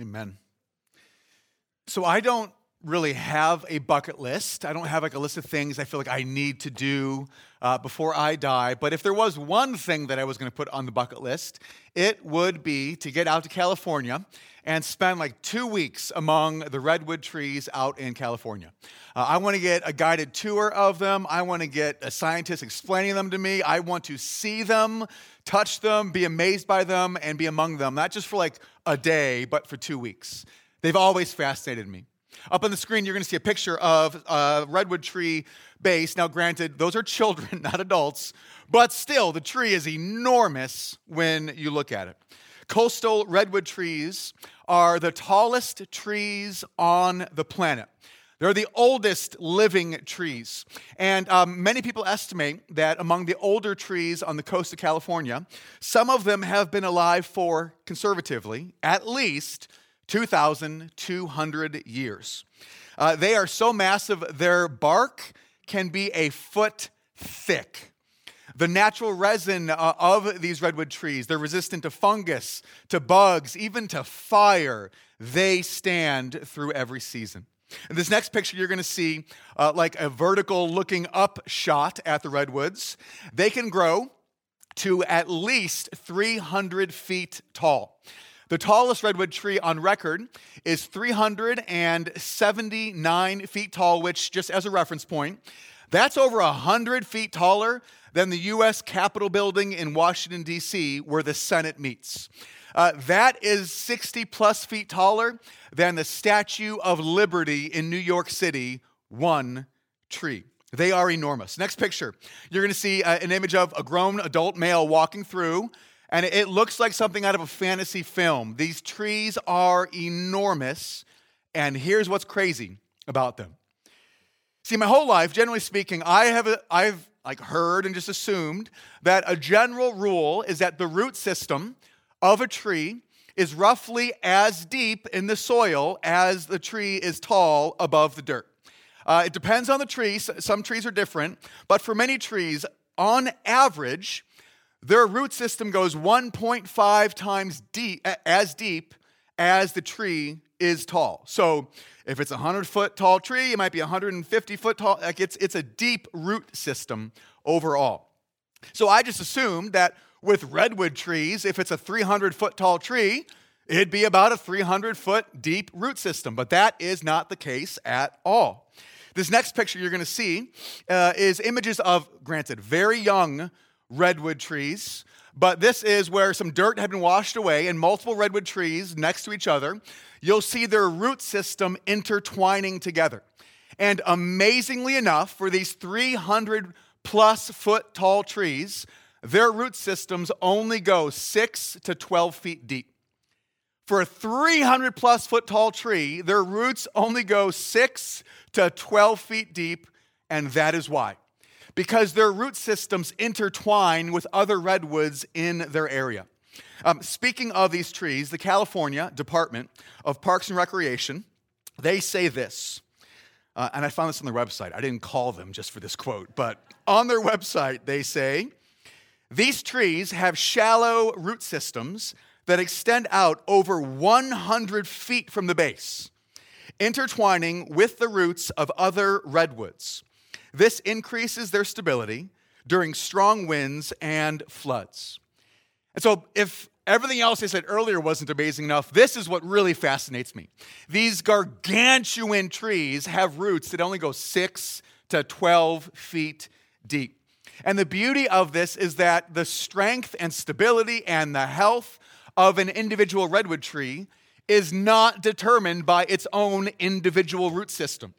Amen. So I don't really have a bucket list. I don't have like a list of things I feel like I need to do uh, before I die. But if there was one thing that I was going to put on the bucket list, it would be to get out to California and spend like two weeks among the redwood trees out in California. Uh, I want to get a guided tour of them. I want to get a scientist explaining them to me. I want to see them, touch them, be amazed by them, and be among them, not just for like a day, but for two weeks. They've always fascinated me. Up on the screen, you're going to see a picture of a redwood tree base. Now, granted, those are children, not adults, but still, the tree is enormous when you look at it. Coastal redwood trees are the tallest trees on the planet. They're the oldest living trees. And um, many people estimate that among the older trees on the coast of California, some of them have been alive for, conservatively, at least 2,200 years. Uh, they are so massive, their bark can be a foot thick. The natural resin uh, of these redwood trees, they're resistant to fungus, to bugs, even to fire. They stand through every season. In this next picture, you're going to see uh, like a vertical looking up shot at the redwoods. They can grow to at least 300 feet tall. The tallest redwood tree on record is 379 feet tall, which, just as a reference point, that's over 100 feet taller than the U.S. Capitol building in Washington, D.C., where the Senate meets. Uh, that is 60 plus feet taller than the Statue of Liberty in New York City, one tree. They are enormous. Next picture, you're going to see uh, an image of a grown adult male walking through and it looks like something out of a fantasy film. These trees are enormous, and here's what's crazy about them. See, my whole life, generally speaking, I have I've like heard and just assumed that a general rule is that the root system of a tree is roughly as deep in the soil as the tree is tall above the dirt. Uh, it depends on the tree. Some trees are different, but for many trees, on average, their root system goes 1.5 times deep, as deep as the tree is tall. So if it's a 100 foot tall tree, it might be 150 foot tall. Like it's, it's a deep root system overall. So I just assumed that with redwood trees, if it's a 300 foot tall tree, it'd be about a 300 foot deep root system. But that is not the case at all. This next picture you're going to see uh, is images of, granted, very young redwood trees, but this is where some dirt had been washed away and multiple redwood trees next to each other. You'll see their root system intertwining together. And amazingly enough, for these 300 plus foot tall trees, their root systems only go 6 to 12 feet deep. For a 300 plus foot tall tree, their roots only go 6 to 12 feet deep, and that is why because their root systems intertwine with other redwoods in their area. Um, speaking of these trees, the California Department of Parks and Recreation, they say this, uh, and I found this on their website. I didn't call them just for this quote, but on their website, they say, these trees have shallow root systems that extend out over 100 feet from the base, intertwining with the roots of other redwoods. This increases their stability during strong winds and floods. And so, if everything else I said earlier wasn't amazing enough, this is what really fascinates me. These gargantuan trees have roots that only go six to 12 feet deep. And the beauty of this is that the strength and stability and the health of an individual redwood tree is not determined by its own individual root system.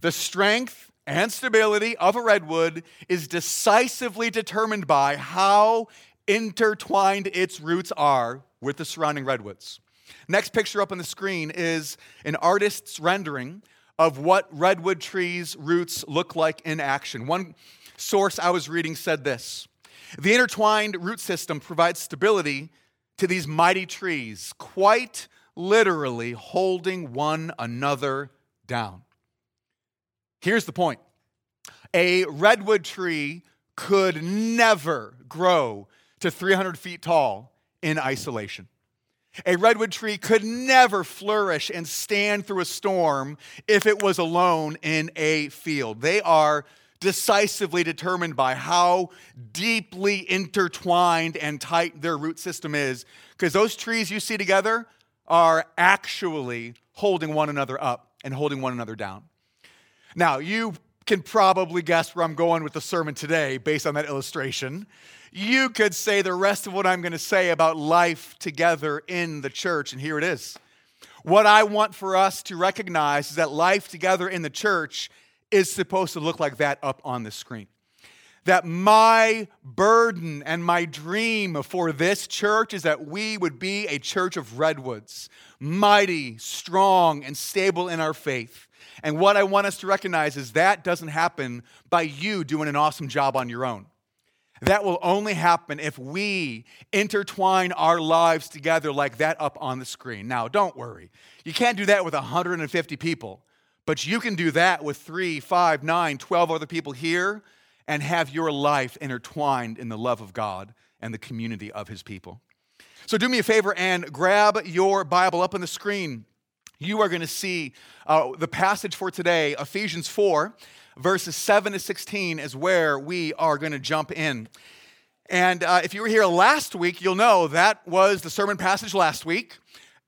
The strength and stability of a redwood is decisively determined by how intertwined its roots are with the surrounding redwoods. Next picture up on the screen is an artist's rendering of what redwood trees' roots look like in action. One source I was reading said this The intertwined root system provides stability to these mighty trees, quite literally holding one another down. Here's the point a redwood tree could never grow to 300 feet tall in isolation. A redwood tree could never flourish and stand through a storm if it was alone in a field. They are decisively determined by how deeply intertwined and tight their root system is, because those trees you see together are actually holding one another up and holding one another down. Now, you can probably guess where I'm going with the sermon today based on that illustration you could say the rest of what I'm going to say about life together in the church, and here it is. What I want for us to recognize is that life together in the church is supposed to look like that up on the screen. That my burden and my dream for this church is that we would be a church of redwoods, mighty, strong, and stable in our faith. And what I want us to recognize is that doesn't happen by you doing an awesome job on your own. That will only happen if we intertwine our lives together like that up on the screen. Now, don't worry. You can't do that with 150 people, but you can do that with three, five, nine, 12 other people here and have your life intertwined in the love of God and the community of His people. So, do me a favor and grab your Bible up on the screen. You are going to see uh, the passage for today, Ephesians 4 verses 7 to 16 is where we are going to jump in. And uh, if you were here last week, you'll know that was the sermon passage last week.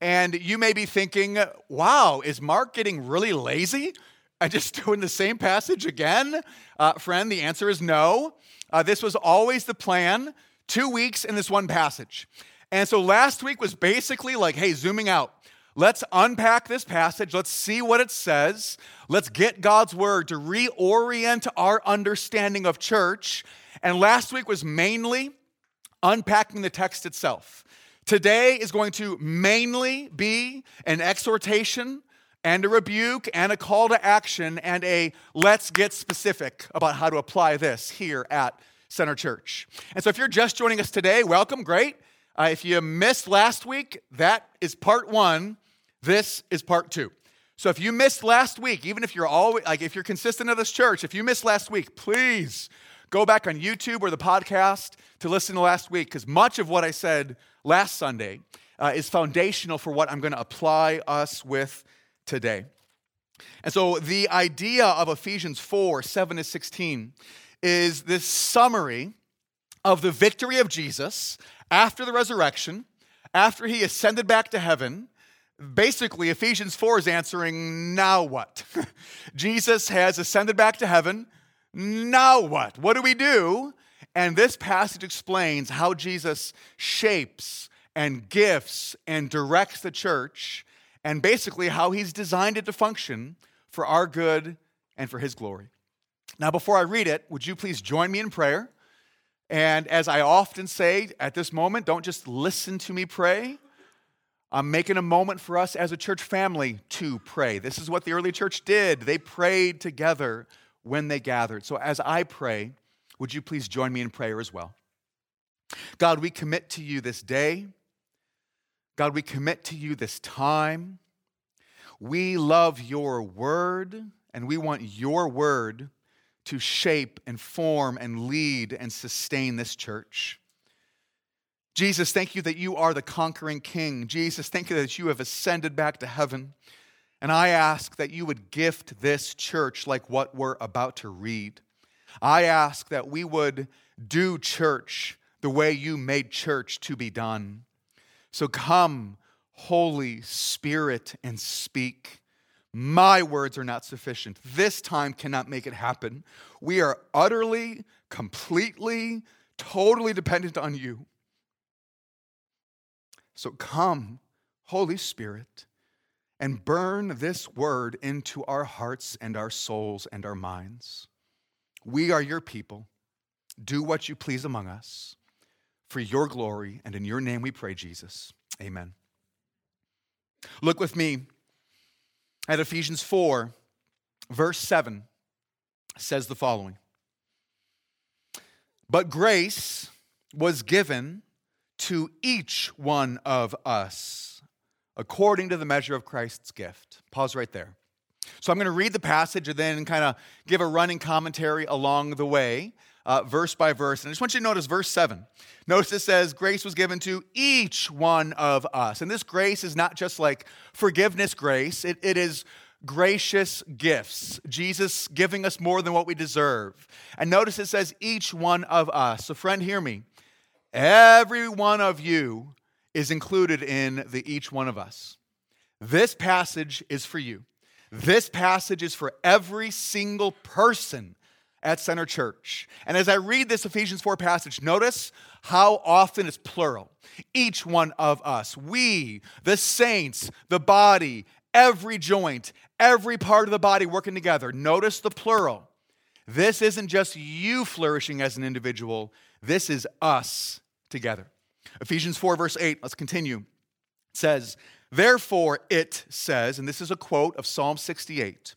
And you may be thinking, wow, is Mark getting really lazy and just doing the same passage again? Uh, friend, the answer is no. Uh, this was always the plan two weeks in this one passage. And so last week was basically like, hey, zooming out. Let's unpack this passage. Let's see what it says. Let's get God's word to reorient our understanding of church. And last week was mainly unpacking the text itself. Today is going to mainly be an exhortation and a rebuke and a call to action and a let's get specific about how to apply this here at Center Church. And so if you're just joining us today, welcome, great. Uh, if you missed last week, that is part one this is part two. So if you missed last week, even if you're always like if you're consistent of this church, if you missed last week, please go back on YouTube or the podcast to listen to last week because much of what I said last Sunday uh, is foundational for what I'm going to apply us with today. And so the idea of Ephesians 4 7 to 16 is this summary of the victory of Jesus after the resurrection, after he ascended back to heaven, Basically, Ephesians 4 is answering, now what? Jesus has ascended back to heaven. Now what? What do we do? And this passage explains how Jesus shapes and gifts and directs the church, and basically how he's designed it to function for our good and for his glory. Now, before I read it, would you please join me in prayer? And as I often say at this moment, don't just listen to me pray, I'm making a moment for us as a church family to pray. This is what the early church did. They prayed together when they gathered. So as I pray, would you please join me in prayer as well? God, we commit to you this day. God, we commit to you this time. We love your word, and we want your word to shape and form and lead and sustain this church. Jesus, thank you that you are the conquering king. Jesus, thank you that you have ascended back to heaven. And I ask that you would gift this church like what we're about to read. I ask that we would do church the way you made church to be done. So come, Holy Spirit, and speak. My words are not sufficient. This time cannot make it happen. We are utterly, completely, totally dependent on you. So come, Holy Spirit, and burn this word into our hearts and our souls and our minds. We are your people. Do what you please among us. For your glory, and in your name we pray, Jesus. Amen. Look with me at Ephesians 4, verse 7 says the following But grace was given to each one of us according to the measure of Christ's gift. Pause right there. So I'm going to read the passage and then kind of give a running commentary along the way. uh, verse by verse. And I just want you to notice verse 7. Notice it says, Grace was given to each one of us. And this grace is not just like forgiveness grace, it, it is gracious gifts. Jesus giving us more than what we deserve. And notice it says, each one of us. So, friend, hear me. Every one of you is included in the each one of us. This passage is for you. This passage is for every single person at Center Church. And as I read this Ephesians 4 passage, notice how often it's plural. Each one of us, we, the saints, the body, every joint, every part of the body working together. Notice the plural. This isn't just you flourishing as an individual, this is us together. Ephesians 4, verse 8, let's continue. It says, Therefore, it says, and this is a quote of Psalm 68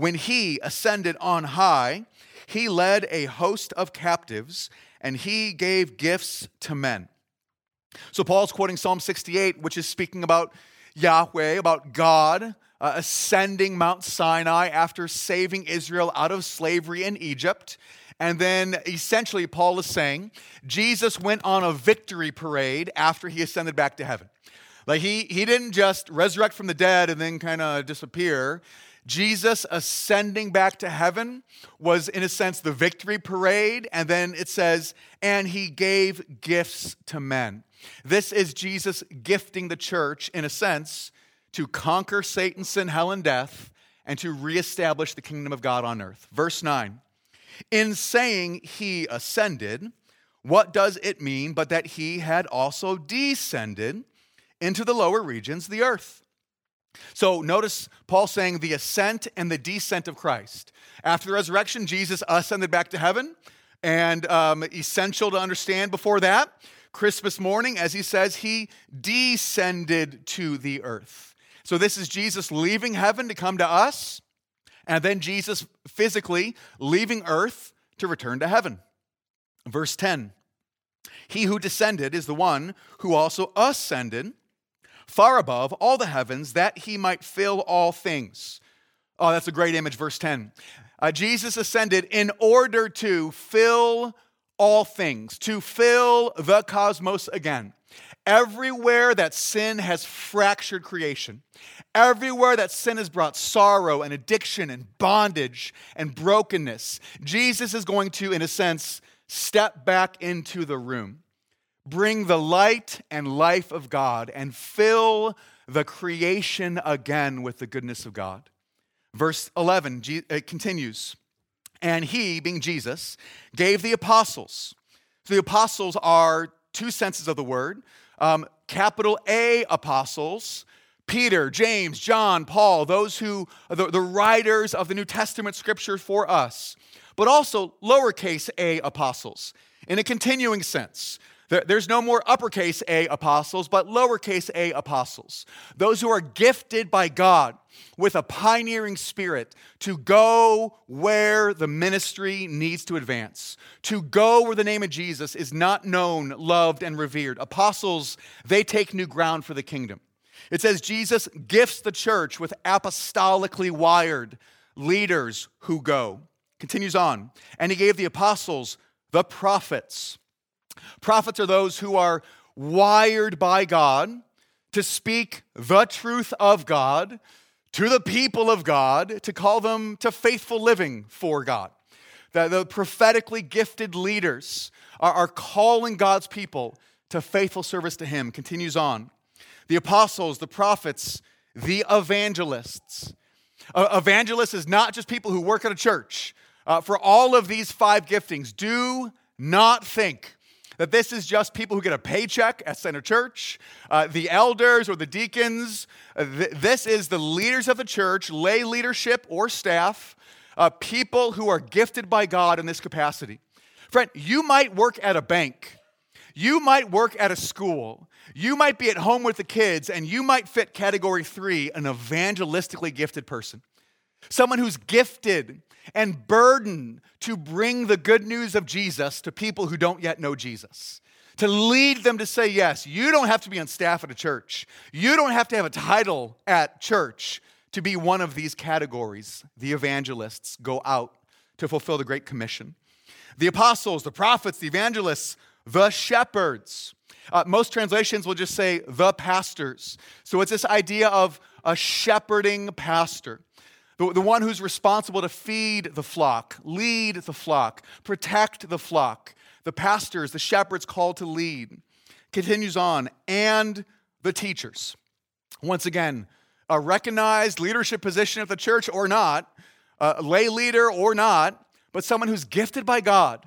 when he ascended on high, he led a host of captives and he gave gifts to men. So Paul's quoting Psalm 68, which is speaking about Yahweh, about God uh, ascending Mount Sinai after saving Israel out of slavery in Egypt. And then essentially, Paul is saying Jesus went on a victory parade after he ascended back to heaven. Like he, he didn't just resurrect from the dead and then kind of disappear. Jesus ascending back to heaven was, in a sense, the victory parade. And then it says, and he gave gifts to men. This is Jesus gifting the church, in a sense, to conquer Satan, sin, hell, and death, and to reestablish the kingdom of God on earth. Verse 9 In saying he ascended, what does it mean but that he had also descended into the lower regions, the earth? So notice Paul saying the ascent and the descent of Christ. After the resurrection, Jesus ascended back to heaven. And um, essential to understand before that, Christmas morning, as he says, he descended to the earth. So this is Jesus leaving heaven to come to us, and then Jesus physically leaving earth to return to heaven. Verse 10 He who descended is the one who also ascended far above all the heavens, that he might fill all things. Oh, that's a great image, verse 10. Uh, Jesus ascended in order to fill all things, to fill the cosmos again. Everywhere that sin has fractured creation, everywhere that sin has brought sorrow and addiction and bondage and brokenness, Jesus is going to, in a sense, step back into the room bring the light and life of God and fill the creation again with the goodness of God. Verse 11 it continues, and he, being Jesus, gave the apostles. So the apostles are two senses of the word um, capital A apostles. Peter, James, John, Paul, those who the, the writers of the New Testament scripture for us, but also lowercase a apostles in a continuing sense. There's no more uppercase A apostles, but lowercase a apostles. Those who are gifted by God with a pioneering spirit to go where the ministry needs to advance, to go where the name of Jesus is not known, loved, and revered. Apostles, they take new ground for the kingdom. It says Jesus gifts the church with apostolically wired leaders who go. Continues on. And he gave the apostles the prophets Prophets are those who are wired by God to speak the truth of God to the people of God, to call them to faithful living for God. The, the prophetically gifted leaders are, are calling God's people to faithful service to Him. Continues on. The apostles, the prophets, the evangelists. Uh, evangelists is not just people who work at a church. Uh, for all of these five giftings, do not think that this is just people who get a paycheck at Center Church, uh, the elders or the deacons. Uh, th- this is the leaders of the church, lay leadership or staff, uh, people who are gifted by God in this capacity. Friend, you might work at a bank. You might work at a school. You might be at home with the kids, and you might fit category three an evangelistically gifted person. Someone who's gifted and burden to bring the good news of Jesus to people who don't yet know Jesus. To lead them to say yes. You don't have to be on staff at a church, you don't have to have a title at church to be one of these categories. The evangelists go out to fulfill the Great Commission. the apostles, the prophets, the evangelists, the shepherds. Uh, most translations will just say the pastors. So it's this idea of a shepherding pastor, the, the one who's responsible to feed the flock, lead the flock, protect the flock. The pastors, the shepherds called to lead. Continues on, and the teachers. Once again, a recognized leadership position at the church or not, a lay leader or not, but someone who's gifted by God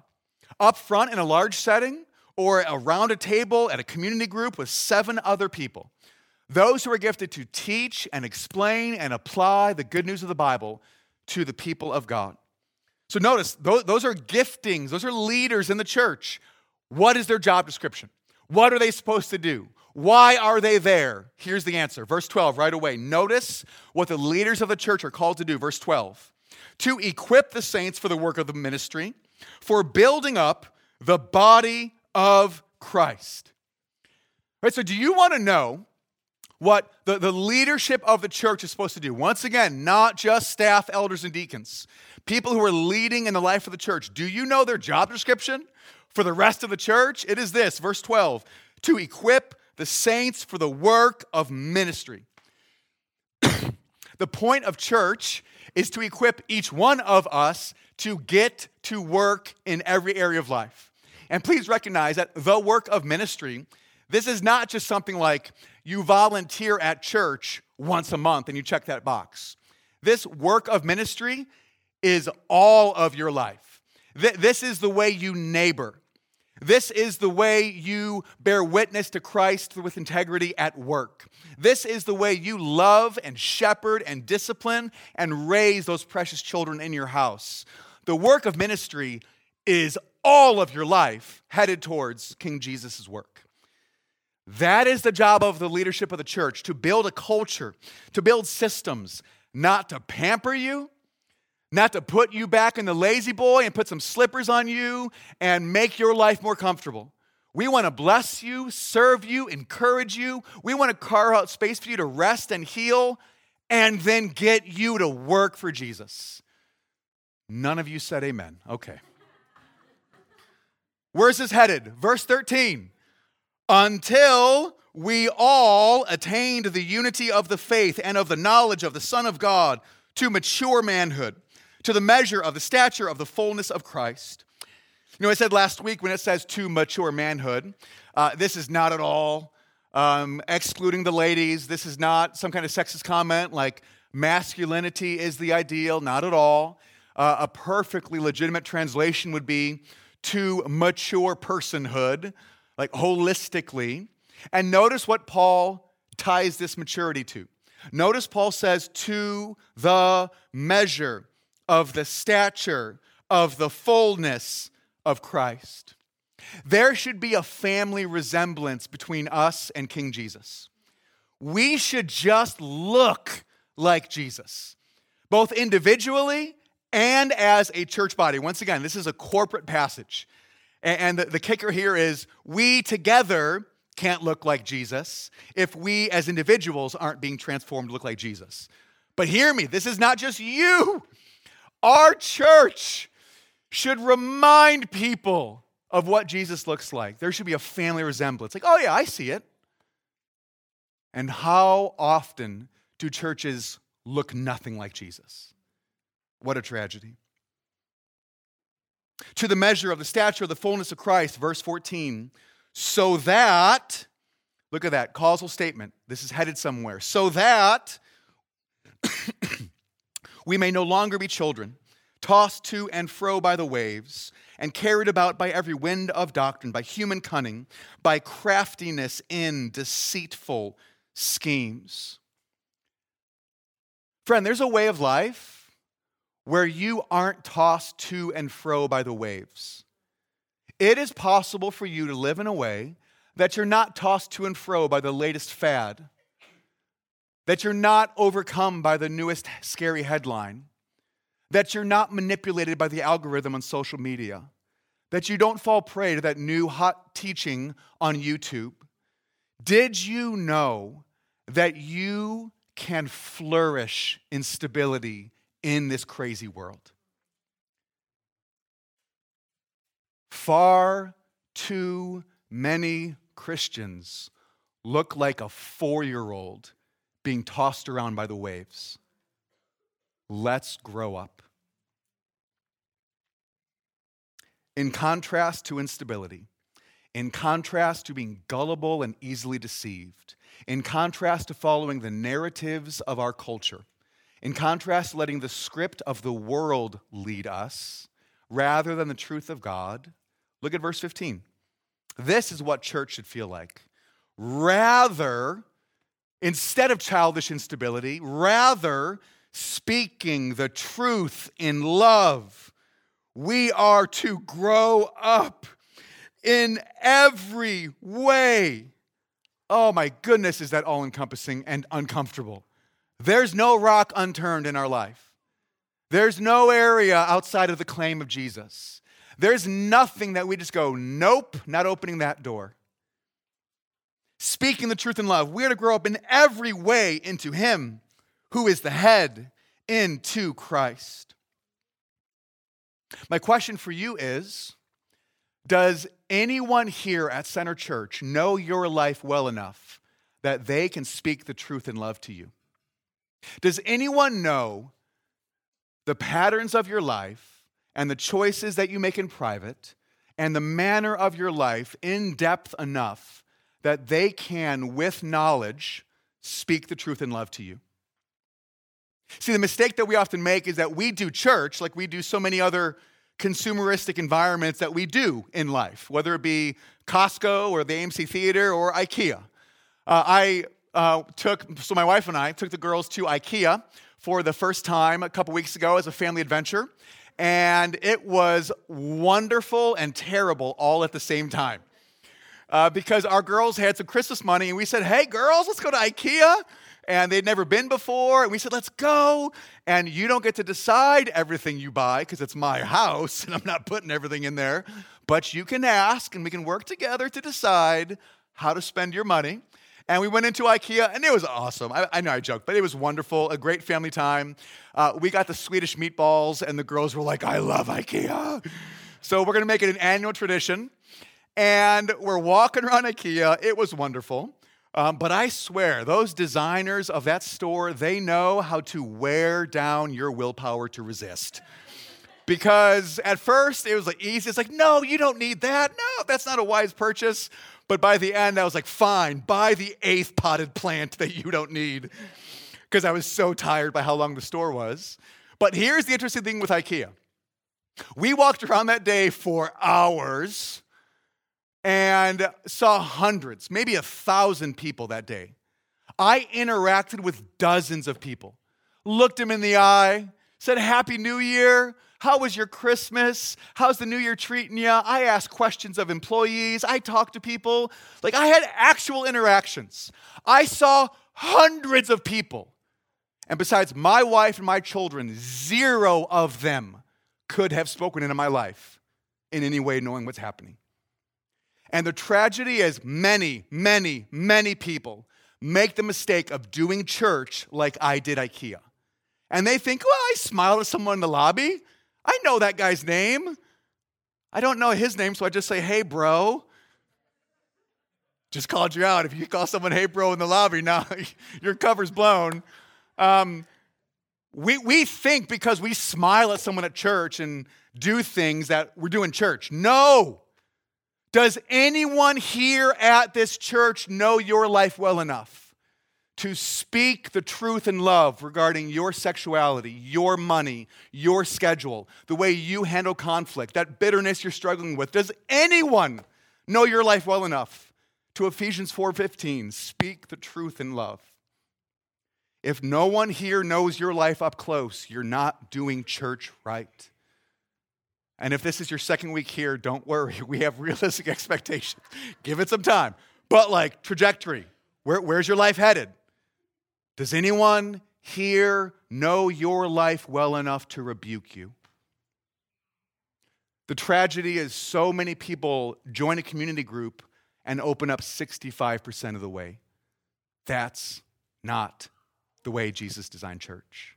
up front in a large setting or around a table at a community group with seven other people. Those who are gifted to teach and explain and apply the good news of the Bible to the people of God. So notice, those are giftings, those are leaders in the church. What is their job description? What are they supposed to do? Why are they there? Here's the answer. Verse 12, right away. Notice what the leaders of the church are called to do. Verse 12 to equip the saints for the work of the ministry, for building up the body of Christ. Right, so do you want to know what the, the leadership of the church is supposed to do? Once again, not just staff, elders, and deacons, people who are leading in the life of the church. Do you know their job description for the rest of the church? It is this, verse 12 to equip the saints for the work of ministry. the point of church is to equip each one of us to get to work in every area of life. And please recognize that the work of ministry, this is not just something like you volunteer at church once a month and you check that box. This work of ministry is all of your life. This is the way you neighbor. This is the way you bear witness to Christ with integrity at work. This is the way you love and shepherd and discipline and raise those precious children in your house. The work of ministry is all of your life headed towards King Jesus' work. That is the job of the leadership of the church to build a culture, to build systems, not to pamper you, not to put you back in the La-Z-Boy and put some slippers on you and make your life more comfortable. We want to bless you, serve you, encourage you. We want to carve out space for you to rest and heal and then get you to work for Jesus. None of you said amen. Okay. Where's this headed? Verse 13. Until we all attained the unity of the faith and of the knowledge of the Son of God to mature manhood, to the measure of the stature of the fullness of Christ. You know, I said last week when it says to mature manhood, uh, this is not at all um, excluding the ladies. This is not some kind of sexist comment like masculinity is the ideal, not at all. Uh, a perfectly legitimate translation would be to mature personhood, like holistically. And notice what Paul ties this maturity to. Notice Paul says, to the measure of the stature of the fullness of Christ. There should be a family resemblance between us and King Jesus. We should just look like Jesus, both individually and as a church body. Once again, this is a corporate passage. And the, kicker here is we together can't look like Jesus if we as individuals aren't being transformed to look like Jesus. But hear me, this is not just you. Our church should remind people of what Jesus looks like. There should be a family resemblance. Like, oh, yeah, I see it. And how often do churches look nothing like Jesus? What a tragedy. To the measure of the stature of the fullness of Christ, verse 14, so that, look at that causal statement. This is headed somewhere. So that we may no longer be children tossed to and fro by the waves, and carried about by every wind of doctrine, by human cunning, by craftiness in deceitful schemes. Friend, there's a way of life where you aren't tossed to and fro by the waves. It is possible for you to live in a way that you're not tossed to and fro by the latest fad, that you're not overcome by the newest scary headline that you're not manipulated by the algorithm on social media, that you don't fall prey to that new hot teaching on YouTube. Did you know that you can flourish in stability in this crazy world? Far too many Christians look like a four year old being tossed around by the waves. Let's grow up. In contrast to instability, in contrast to being gullible and easily deceived, in contrast to following the narratives of our culture, in contrast letting the script of the world lead us rather than the truth of God, look at verse 15. This is what church should feel like. Rather, instead of childish instability, rather speaking the truth in love, we are to grow up in every way. Oh my goodness, is that all encompassing and uncomfortable? There's no rock unturned in our life. There's no area outside of the claim of Jesus. There's nothing that we just go, nope, not opening that door. Speaking the truth in love, we are to grow up in every way into Him who is the head, into Christ. My question for you is Does anyone here at Center Church know your life well enough that they can speak the truth in love to you? Does anyone know the patterns of your life and the choices that you make in private and the manner of your life in depth enough that they can, with knowledge, speak the truth in love to you? See, the mistake that we often make is that we do church like we do so many other consumeristic environments that we do in life, whether it be Costco or the AMC Theater or IKEA. Uh, I uh, took, so my wife and I took the girls to IKEA for the first time a couple weeks ago as a family adventure, and it was wonderful and terrible all at the same time. Uh, because our girls had some Christmas money, and we said, Hey, girls, let's go to IKEA and they'd never been before. And we said, let's go. And you don't get to decide everything you buy because it's my house and I'm not putting everything in there. But you can ask and we can work together to decide how to spend your money. And we went into IKEA, and it was awesome. I, I know I joke, but it was wonderful. A great family time. Uh, we got the Swedish meatballs, and the girls were like, I love IKEA. So we're to make it an annual tradition. And we're walking around IKEA. It was wonderful. Um, but I swear, those designers of that store, they know how to wear down your willpower to resist. Because at first it was like easy. It's like, no, you don't need that. No, that's not a wise purchase. But by the end, I was like, fine, buy the eighth potted plant that you don't need. Because I was so tired by how long the store was. But here's the interesting thing with IKEA we walked around that day for hours and saw hundreds, maybe a thousand people that day. I interacted with dozens of people, looked them in the eye, said, Happy New Year. How was your Christmas? How's the new year treating you? I asked questions of employees. I talked to people. Like I had actual interactions. I saw hundreds of people. And besides my wife and my children, zero of them could have spoken into my life in any way knowing what's happening. And the tragedy is many, many, many people make the mistake of doing church like I did IKEA. And they think, well, I smiled at someone in the lobby. I know that guy's name. I don't know his name, so I just say, hey, bro. Just called you out. If you call someone, hey, bro, in the lobby, now your cover's blown. Um, we, we think because we smile at someone at church and do things that we're doing church. No. Does anyone here at this church know your life well enough to speak the truth in love regarding your sexuality, your money, your schedule, the way you handle conflict, that bitterness you're struggling with? Does anyone know your life well enough to Ephesians 4:15 speak the truth in love? If no one here knows your life up close, you're not doing church right. And if this is your second week here, don't worry. We have realistic expectations. Give it some time. But like trajectory, where, where's your life headed? Does anyone here know your life well enough to rebuke you? The tragedy is so many people join a community group and open up 65% of the way. That's not the way Jesus designed church.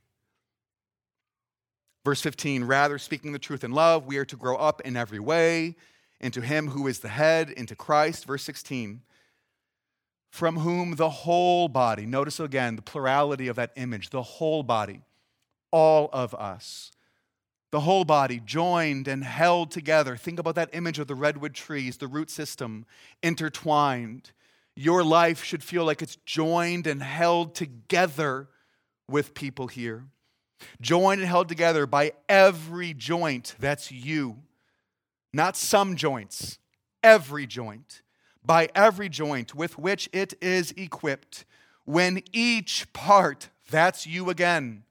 Verse 15, rather, speaking the truth in love, we are to grow up in every way into him who is the head, into Christ. Verse 16. From whom the whole body, notice again the plurality of that image, the whole body, all of us, the whole body joined and held together. Think about that image of the redwood trees, the root system intertwined. Your life should feel like it's joined and held together with people here. Joined and held together by every joint. That's you. Not some joints, every joint. By every joint with which it is equipped. When each part, that's you again,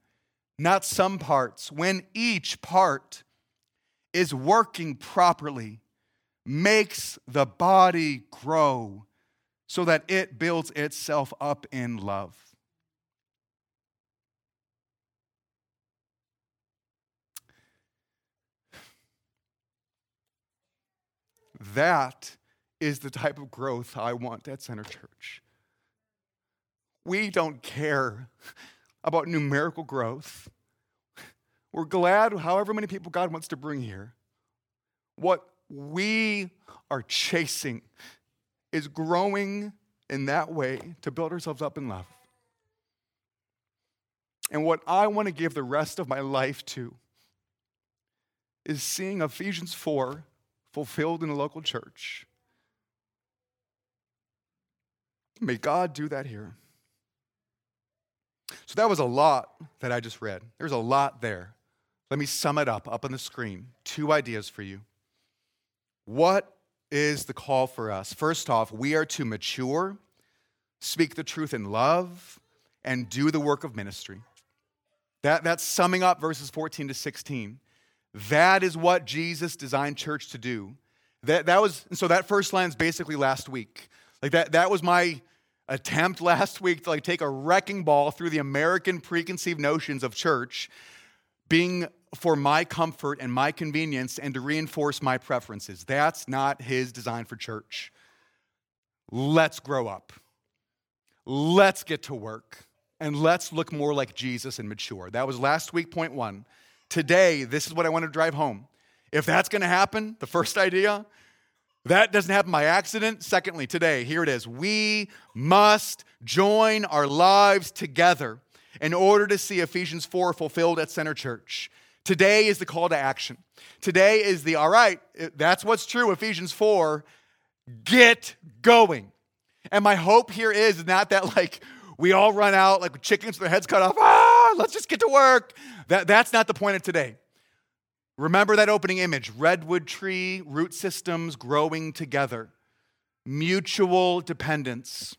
not some parts, when each part is working properly, makes the body grow so that it builds itself up in love. That is the type of growth I want at Center Church. We don't care about numerical growth. We're glad, however many people God wants to bring here. What we are chasing is growing in that way to build ourselves up in love. And what I want to give the rest of my life to is seeing Ephesians 4 fulfilled in a local church. May God do that here. So that was a lot that I just read. There's a lot there. Let me sum it up up on the screen. Two ideas for you. What is the call for us? First off, we are to mature, speak the truth in love, and do the work of ministry. That, that's summing up verses 14 to 16. That is what Jesus designed church to do. That, that was, so that first line is basically last week. Like that, that was my attempt last week to like take a wrecking ball through the American preconceived notions of church being for my comfort and my convenience and to reinforce my preferences. That's not his design for church. Let's grow up. Let's get to work. And let's look more like Jesus and mature. That was last week, point one. Today, this is what I want to drive home. If that's going to happen, the first idea, that doesn't happen by accident. Secondly, today, here it is. We must join our lives together in order to see Ephesians 4 fulfilled at Center Church. Today is the call to action. Today is the, all right, that's what's true, Ephesians 4, get going. And my hope here is not that like we all run out like chickens with their heads cut off, ah, let's just get to work. That, that's not the point of today. Remember that opening image redwood tree, root systems growing together, mutual dependence,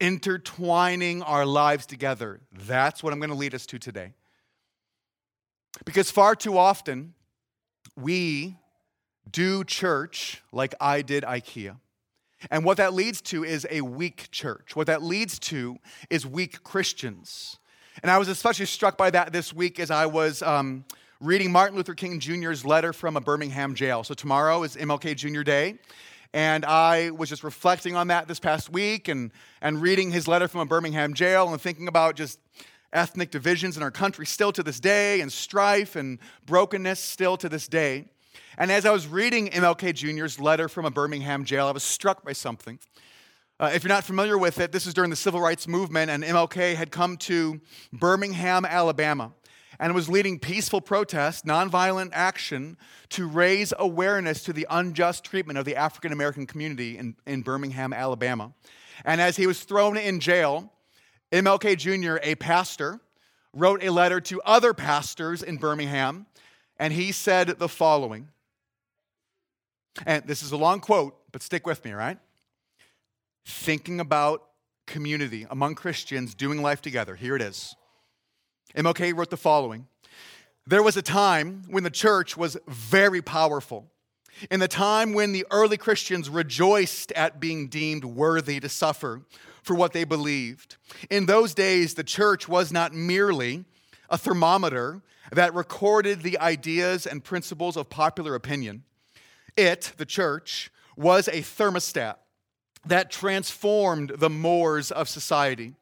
intertwining our lives together. That's what I'm going to lead us to today. Because far too often, we do church like I did IKEA. And what that leads to is a weak church. What that leads to is weak Christians. And I was especially struck by that this week as I was um, reading Martin Luther King Jr.'s letter from a Birmingham jail. So tomorrow is MLK Jr. Day. And I was just reflecting on that this past week and, and reading his letter from a Birmingham jail and thinking about just ethnic divisions in our country still to this day and strife and brokenness still to this day. And as I was reading MLK Jr.'s letter from a Birmingham jail, I was struck by something. Uh, if you're not familiar with it, this is during the civil rights movement, and MLK had come to Birmingham, Alabama and was leading peaceful protest, nonviolent action to raise awareness to the unjust treatment of the African American community in, in Birmingham, Alabama. And as he was thrown in jail, MLK Jr., a pastor, wrote a letter to other pastors in Birmingham, and he said the following. And this is a long quote, but stick with me, right? Thinking about community among Christians doing life together. Here it is. MLK wrote the following There was a time when the church was very powerful. In the time when the early Christians rejoiced at being deemed worthy to suffer for what they believed. In those days, the church was not merely a thermometer that recorded the ideas and principles of popular opinion. It, the church, was a thermostat that transformed the mores of society.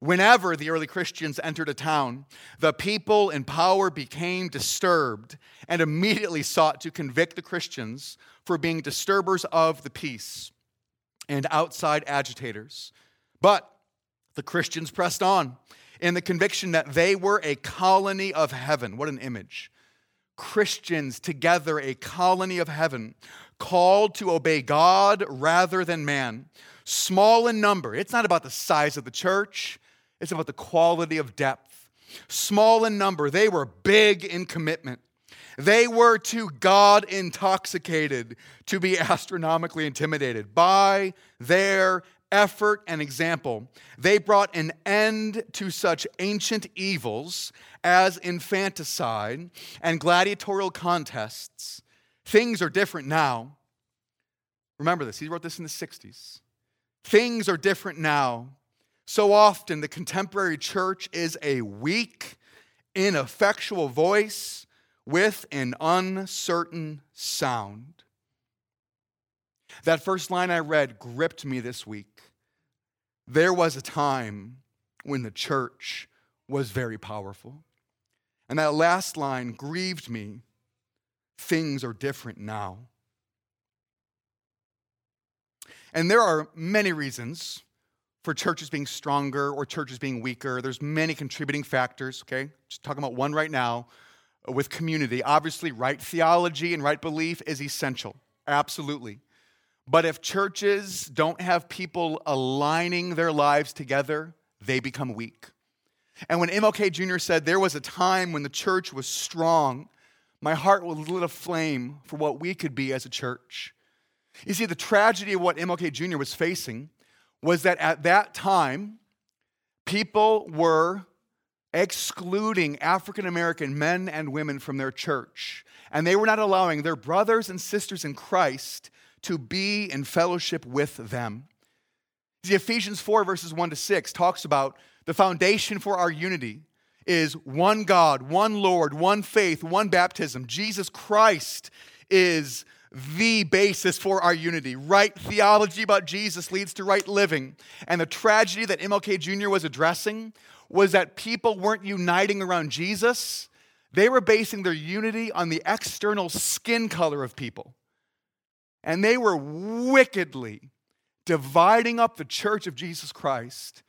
Whenever the early Christians entered a town, the people in power became disturbed and immediately sought to convict the Christians for being disturbers of the peace and outside agitators. But the Christians pressed on in the conviction that they were a colony of heaven. What an image. Christians together, a colony of heaven, called to obey God rather than man. Small in number. It's not about the size of the church, it's about the quality of depth. Small in number, they were big in commitment. They were too God intoxicated to be astronomically intimidated by their effort and example. They brought an end to such ancient evils as infanticide and gladiatorial contests. Things are different now. Remember this, he wrote this in the 60s. Things are different now. So often, the contemporary church is a weak, ineffectual voice with an uncertain sound. That first line I read gripped me this week. There was a time when the church was very powerful. And that last line grieved me. Things are different now. And there are many reasons for churches being stronger or churches being weaker. There's many contributing factors, okay? Just talking about one right now uh, with community. Obviously, right theology and right belief is essential. Absolutely. But if churches don't have people aligning their lives together, they become weak. And when MLK Jr. said there was a time when the church was strong, my heart was lit aflame for what we could be as a church. You see, the tragedy of what MLK Jr. was facing was that at that time, people were excluding African American men and women from their church. And they were not allowing their brothers and sisters in Christ to be in fellowship with them. See, Ephesians 4, verses 1 to 6 talks about the foundation for our unity is one God, one Lord, one faith, one baptism. Jesus Christ is the basis for our unity. Right theology about Jesus leads to right living. And the tragedy that MLK Jr. was addressing was that people weren't uniting around Jesus, they were basing their unity on the external skin color of people. And they were wickedly dividing up the church of Jesus Christ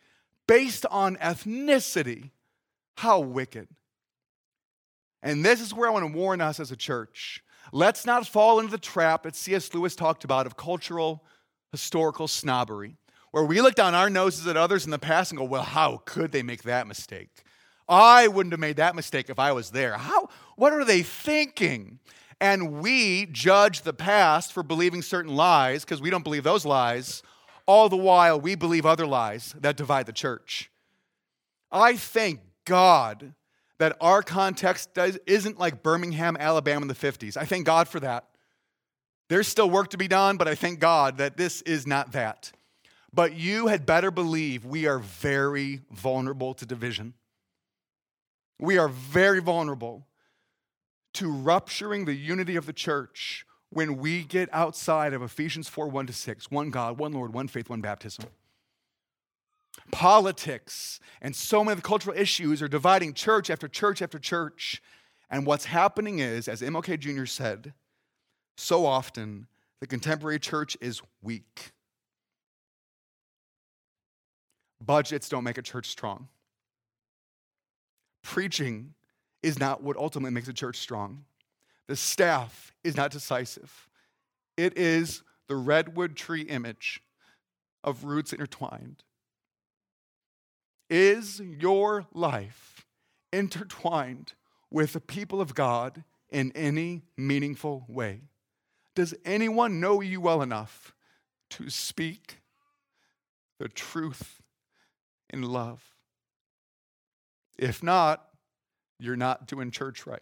based on ethnicity. How wicked. And this is where I want to warn us as a church. Let's not fall into the trap that C.S. Lewis talked about of cultural, historical snobbery, where we look down our noses at others in the past and go, well, how could they make that mistake? I wouldn't have made that mistake if I was there. How, what are they thinking? And we judge the past for believing certain lies because we don't believe those lies, all the while we believe other lies that divide the church. I thank God that our context does, isn't like Birmingham, Alabama in the 50s. I thank God for that. There's still work to be done, but I thank God that this is not that. But you had better believe we are very vulnerable to division. We are very vulnerable to rupturing the unity of the church when we get outside of Ephesians 4 1 to 6, one God, one Lord, one faith, one baptism. Politics and so many of the cultural issues are dividing church after church after church. And what's happening is, as MLK Jr. said, so often the contemporary church is weak. Budgets don't make a church strong. Preaching is not what ultimately makes a church strong. The staff is not decisive. It is the redwood tree image of roots intertwined. Is your life intertwined with the people of God in any meaningful way? Does anyone know you well enough to speak the truth in love? If not, you're not doing church right.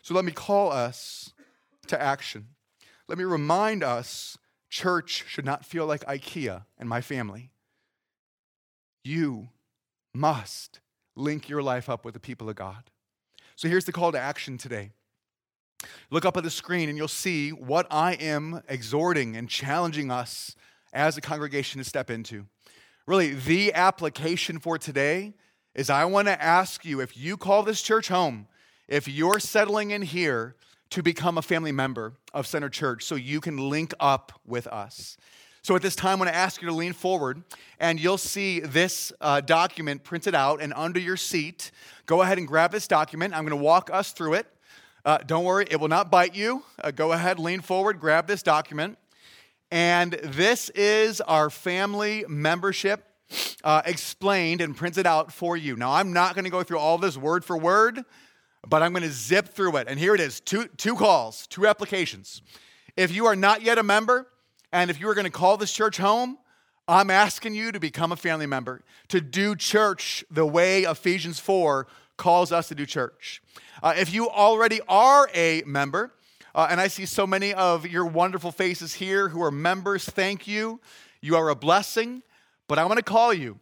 So let me call us to action. Let me remind us church should not feel like IKEA and my family. You must link your life up with the people of God. So here's the call to action today. Look up at the screen and you'll see what I am exhorting and challenging us as a congregation to step into. Really, the application for today is I want to ask you if you call this church home, if you're settling in here to become a family member of Center Church so you can link up with us. So at this time, I want to ask you to lean forward, and you'll see this uh, document printed out and under your seat. Go ahead and grab this document. I'm going to walk us through it. Uh, don't worry, it will not bite you. Uh, go ahead, lean forward, grab this document. And this is our family membership uh, explained and printed out for you. Now, I'm not going to go through all this word for word, but I'm going to zip through it. And here it is two, two calls, two applications. If you are not yet a member, and if you are going to call this church home, I'm asking you to become a family member, to do church the way Ephesians 4 calls us to do church. Uh, if you already are a member, uh, and I see so many of your wonderful faces here who are members, thank you. You are a blessing. But I want to call you.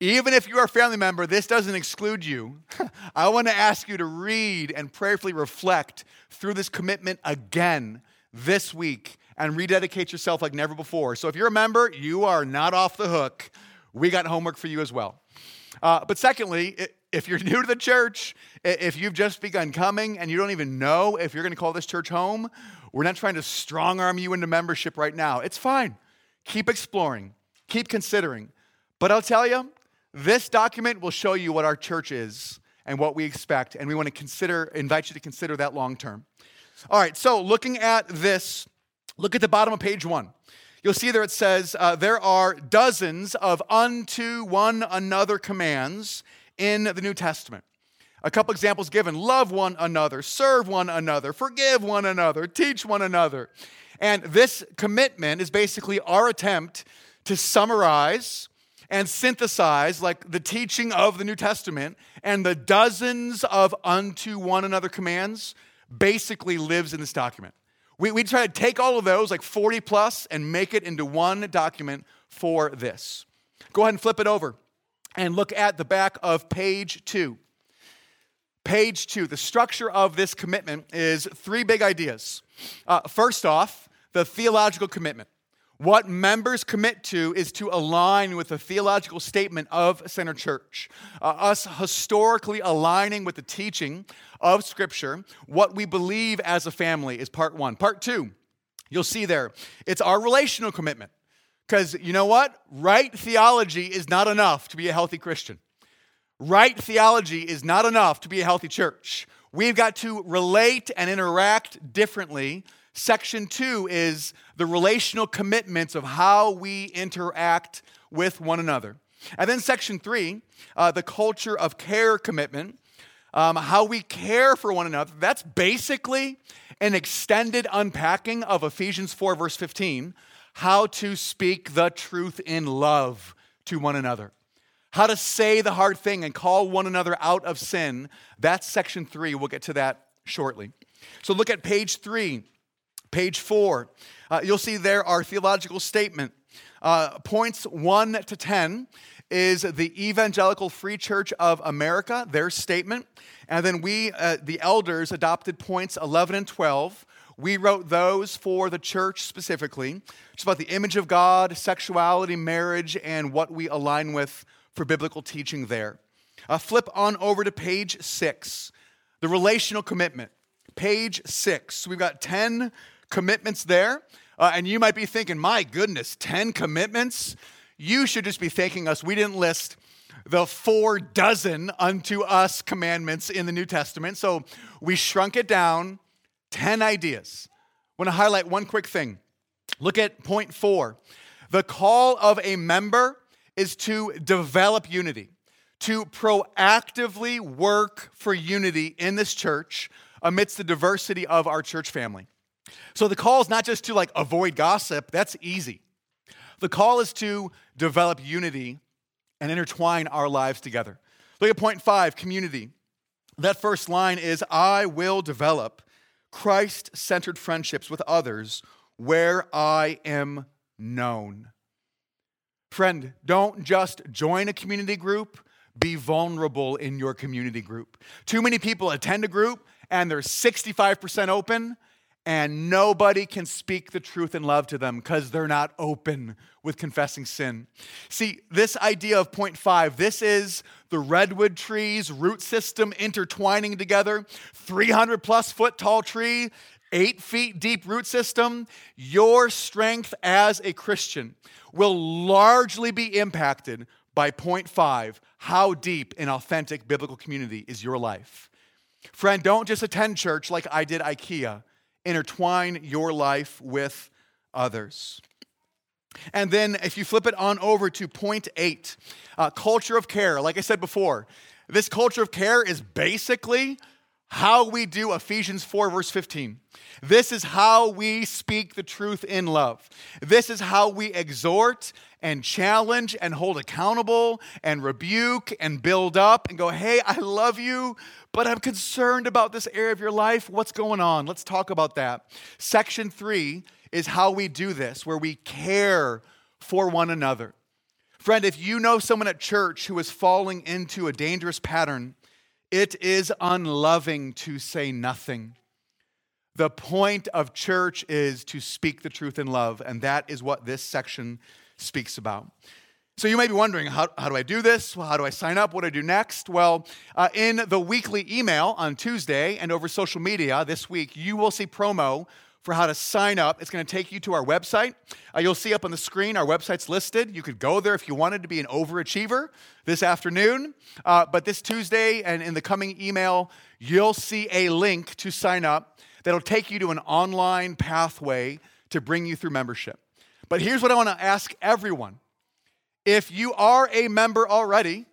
Even if you are a family member, this doesn't exclude you. I want to ask you to read and prayerfully reflect through this commitment again this week and rededicate yourself like never before. So if you're a member, you are not off the hook. We got homework for you as well. Uh, but secondly, if you're new to the church, if you've just begun coming and you don't even know if you're going to call this church home, we're not trying to strong arm you into membership right now. It's fine. Keep exploring keep considering. But I'll tell you, this document will show you what our church is and what we expect, and we want to consider, invite you to consider that long term. All right, so looking at this, look at the bottom of page one. You'll see there it says, uh, There are dozens of unto one another commands in the New Testament. A couple examples given love one another, serve one another, forgive one another, teach one another. And this commitment is basically our attempt to summarize and synthesize like the teaching of the New Testament and the dozens of unto one another commands basically lives in this document. We, we try to take all of those, like 40 plus, and make it into one document for this. Go ahead and flip it over and look at the back of page two. Page two, the structure of this commitment is three big ideas. Uh, first off, the theological commitment. What members commit to is to align with the theological statement of Center Church. Uh, us historically aligning with the teaching of Scripture, what we believe as a family is part one. Part two, you'll see there, it's our relational commitment. Because you know what? Right theology is not enough to be a healthy Christian. Right theology is not enough to be a healthy church. We've got to relate and interact differently Section two is the relational commitments of how we interact with one another. And then section three, uh, the culture of care commitment, um, how we care for one another. That's basically an extended unpacking of Ephesians 4, verse 15, how to speak the truth in love to one another. How to say the hard thing and call one another out of sin. That's section three. We'll get to that shortly. So look at page three. Page four, uh, you'll see there our theological statement. Uh, points one to 10 is the Evangelical Free Church of America, their statement. And then we, uh, the elders, adopted points 11 and 12. We wrote those for the church specifically. It's about the image of God, sexuality, marriage, and what we align with for biblical teaching there. Uh, flip on over to page six, the relational commitment. Page six. We've got 10 commitments there. Uh, and you might be thinking, my goodness, 10 commitments? You should just be thanking us. We didn't list the four dozen unto us commandments in the New Testament. So we shrunk it down 10 ideas. I want to highlight one quick thing. Look at point four. The call of a member is to develop unity, to proactively work for unity in this church amidst the diversity of our church family. So the call is not just to like avoid gossip, that's easy. The call is to develop unity and intertwine our lives together. Look at point five community. That first line is I will develop Christ centered friendships with others where I am known. Friend, don't just join a community group, be vulnerable in your community group. Too many people attend a group and they're 65% open and nobody can speak the truth in love to them because they're not open with confessing sin. See, this idea of point five, this is the redwood tree's root system intertwining together, 300 plus foot tall tree, eight feet deep root system. Your strength as a Christian will largely be impacted by point five how deep in authentic biblical community is your life? Friend, don't just attend church like I did IKEA intertwine your life with others. And then, if you flip it on over to point eight, uh, culture of care. Like I said before, this culture of care is basically how we do Ephesians 4, verse 15. This is how we speak the truth in love. This is how we exhort and challenge and hold accountable and rebuke and build up and go, hey, I love you, but I'm concerned about this area of your life. What's going on? Let's talk about that. Section three is how we do this, where we care for one another. Friend, if you know someone at church who is falling into a dangerous pattern, it is unloving to say nothing. The point of church is to speak the truth in love, and that is what this section speaks about. So you may be wondering, how, how do I do this? Well, how do I sign up? What do I do next? Well, uh, in the weekly email on Tuesday and over social media this week, you will see promo for how to sign up. It's going to take you to our website. Uh, you'll see up on the screen our website's listed. You could go there if you wanted to be an overachiever this afternoon. Uh, but this Tuesday and in the coming email, you'll see a link to sign up that'll take you to an online pathway to bring you through membership. But here's what I want to ask everyone if you are a member already,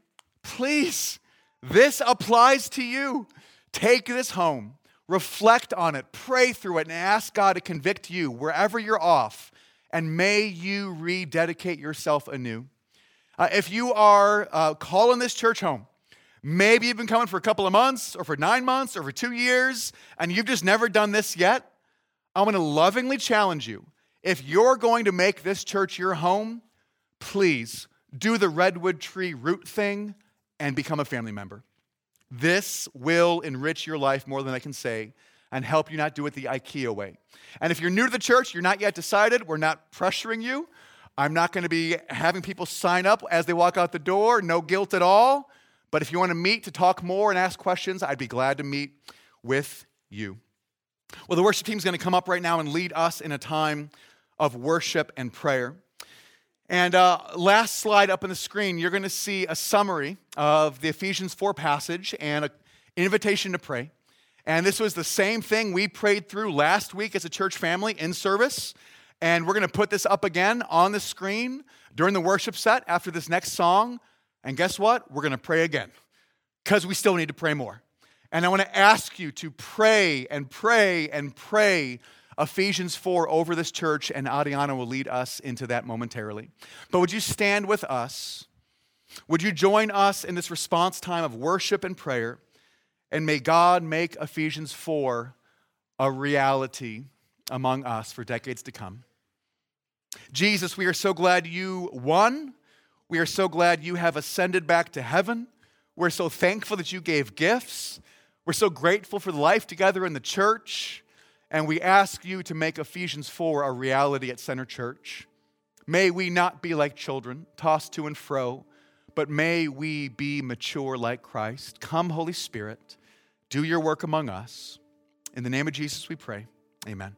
please, this applies to you. Take this home, reflect on it, pray through it, and ask God to convict you wherever you're off, and may you rededicate yourself anew. Uh, if you are uh, calling this church home, maybe you've been coming for a couple of months, or for nine months, or for two years, and you've just never done this yet, I'm going to lovingly challenge you if you're going to make this church your home, please do the redwood tree root thing and become a family member. This will enrich your life more than I can say and help you not do it the IKEA way. And if you're new to the church, you're not yet decided, we're not pressuring you. I'm not going to be having people sign up as they walk out the door, no guilt at all. But if you want to meet to talk more and ask questions, I'd be glad to meet with you. Well, the worship team is going to come up right now and lead us in a time of worship and prayer. And uh, last slide up on the screen, you're going to see a summary of the Ephesians 4 passage and an invitation to pray. And this was the same thing we prayed through last week as a church family in service. And we're going to put this up again on the screen during the worship set after this next song. And guess what? We're going to pray again because we still need to pray more. And I want to ask you to pray and pray and pray Ephesians 4 over this church, and Adiana will lead us into that momentarily. But would you stand with us? Would you join us in this response time of worship and prayer? And may God make Ephesians 4 a reality among us for decades to come. Jesus, we are so glad you won. We are so glad you have ascended back to heaven. We're so thankful that you gave gifts. We're so grateful for life together in the church. And we ask you to make Ephesians 4 a reality at Center Church. May we not be like children, tossed to and fro, but may we be mature like Christ. Come, Holy Spirit, do your work among us. In the name of Jesus, we pray. Amen.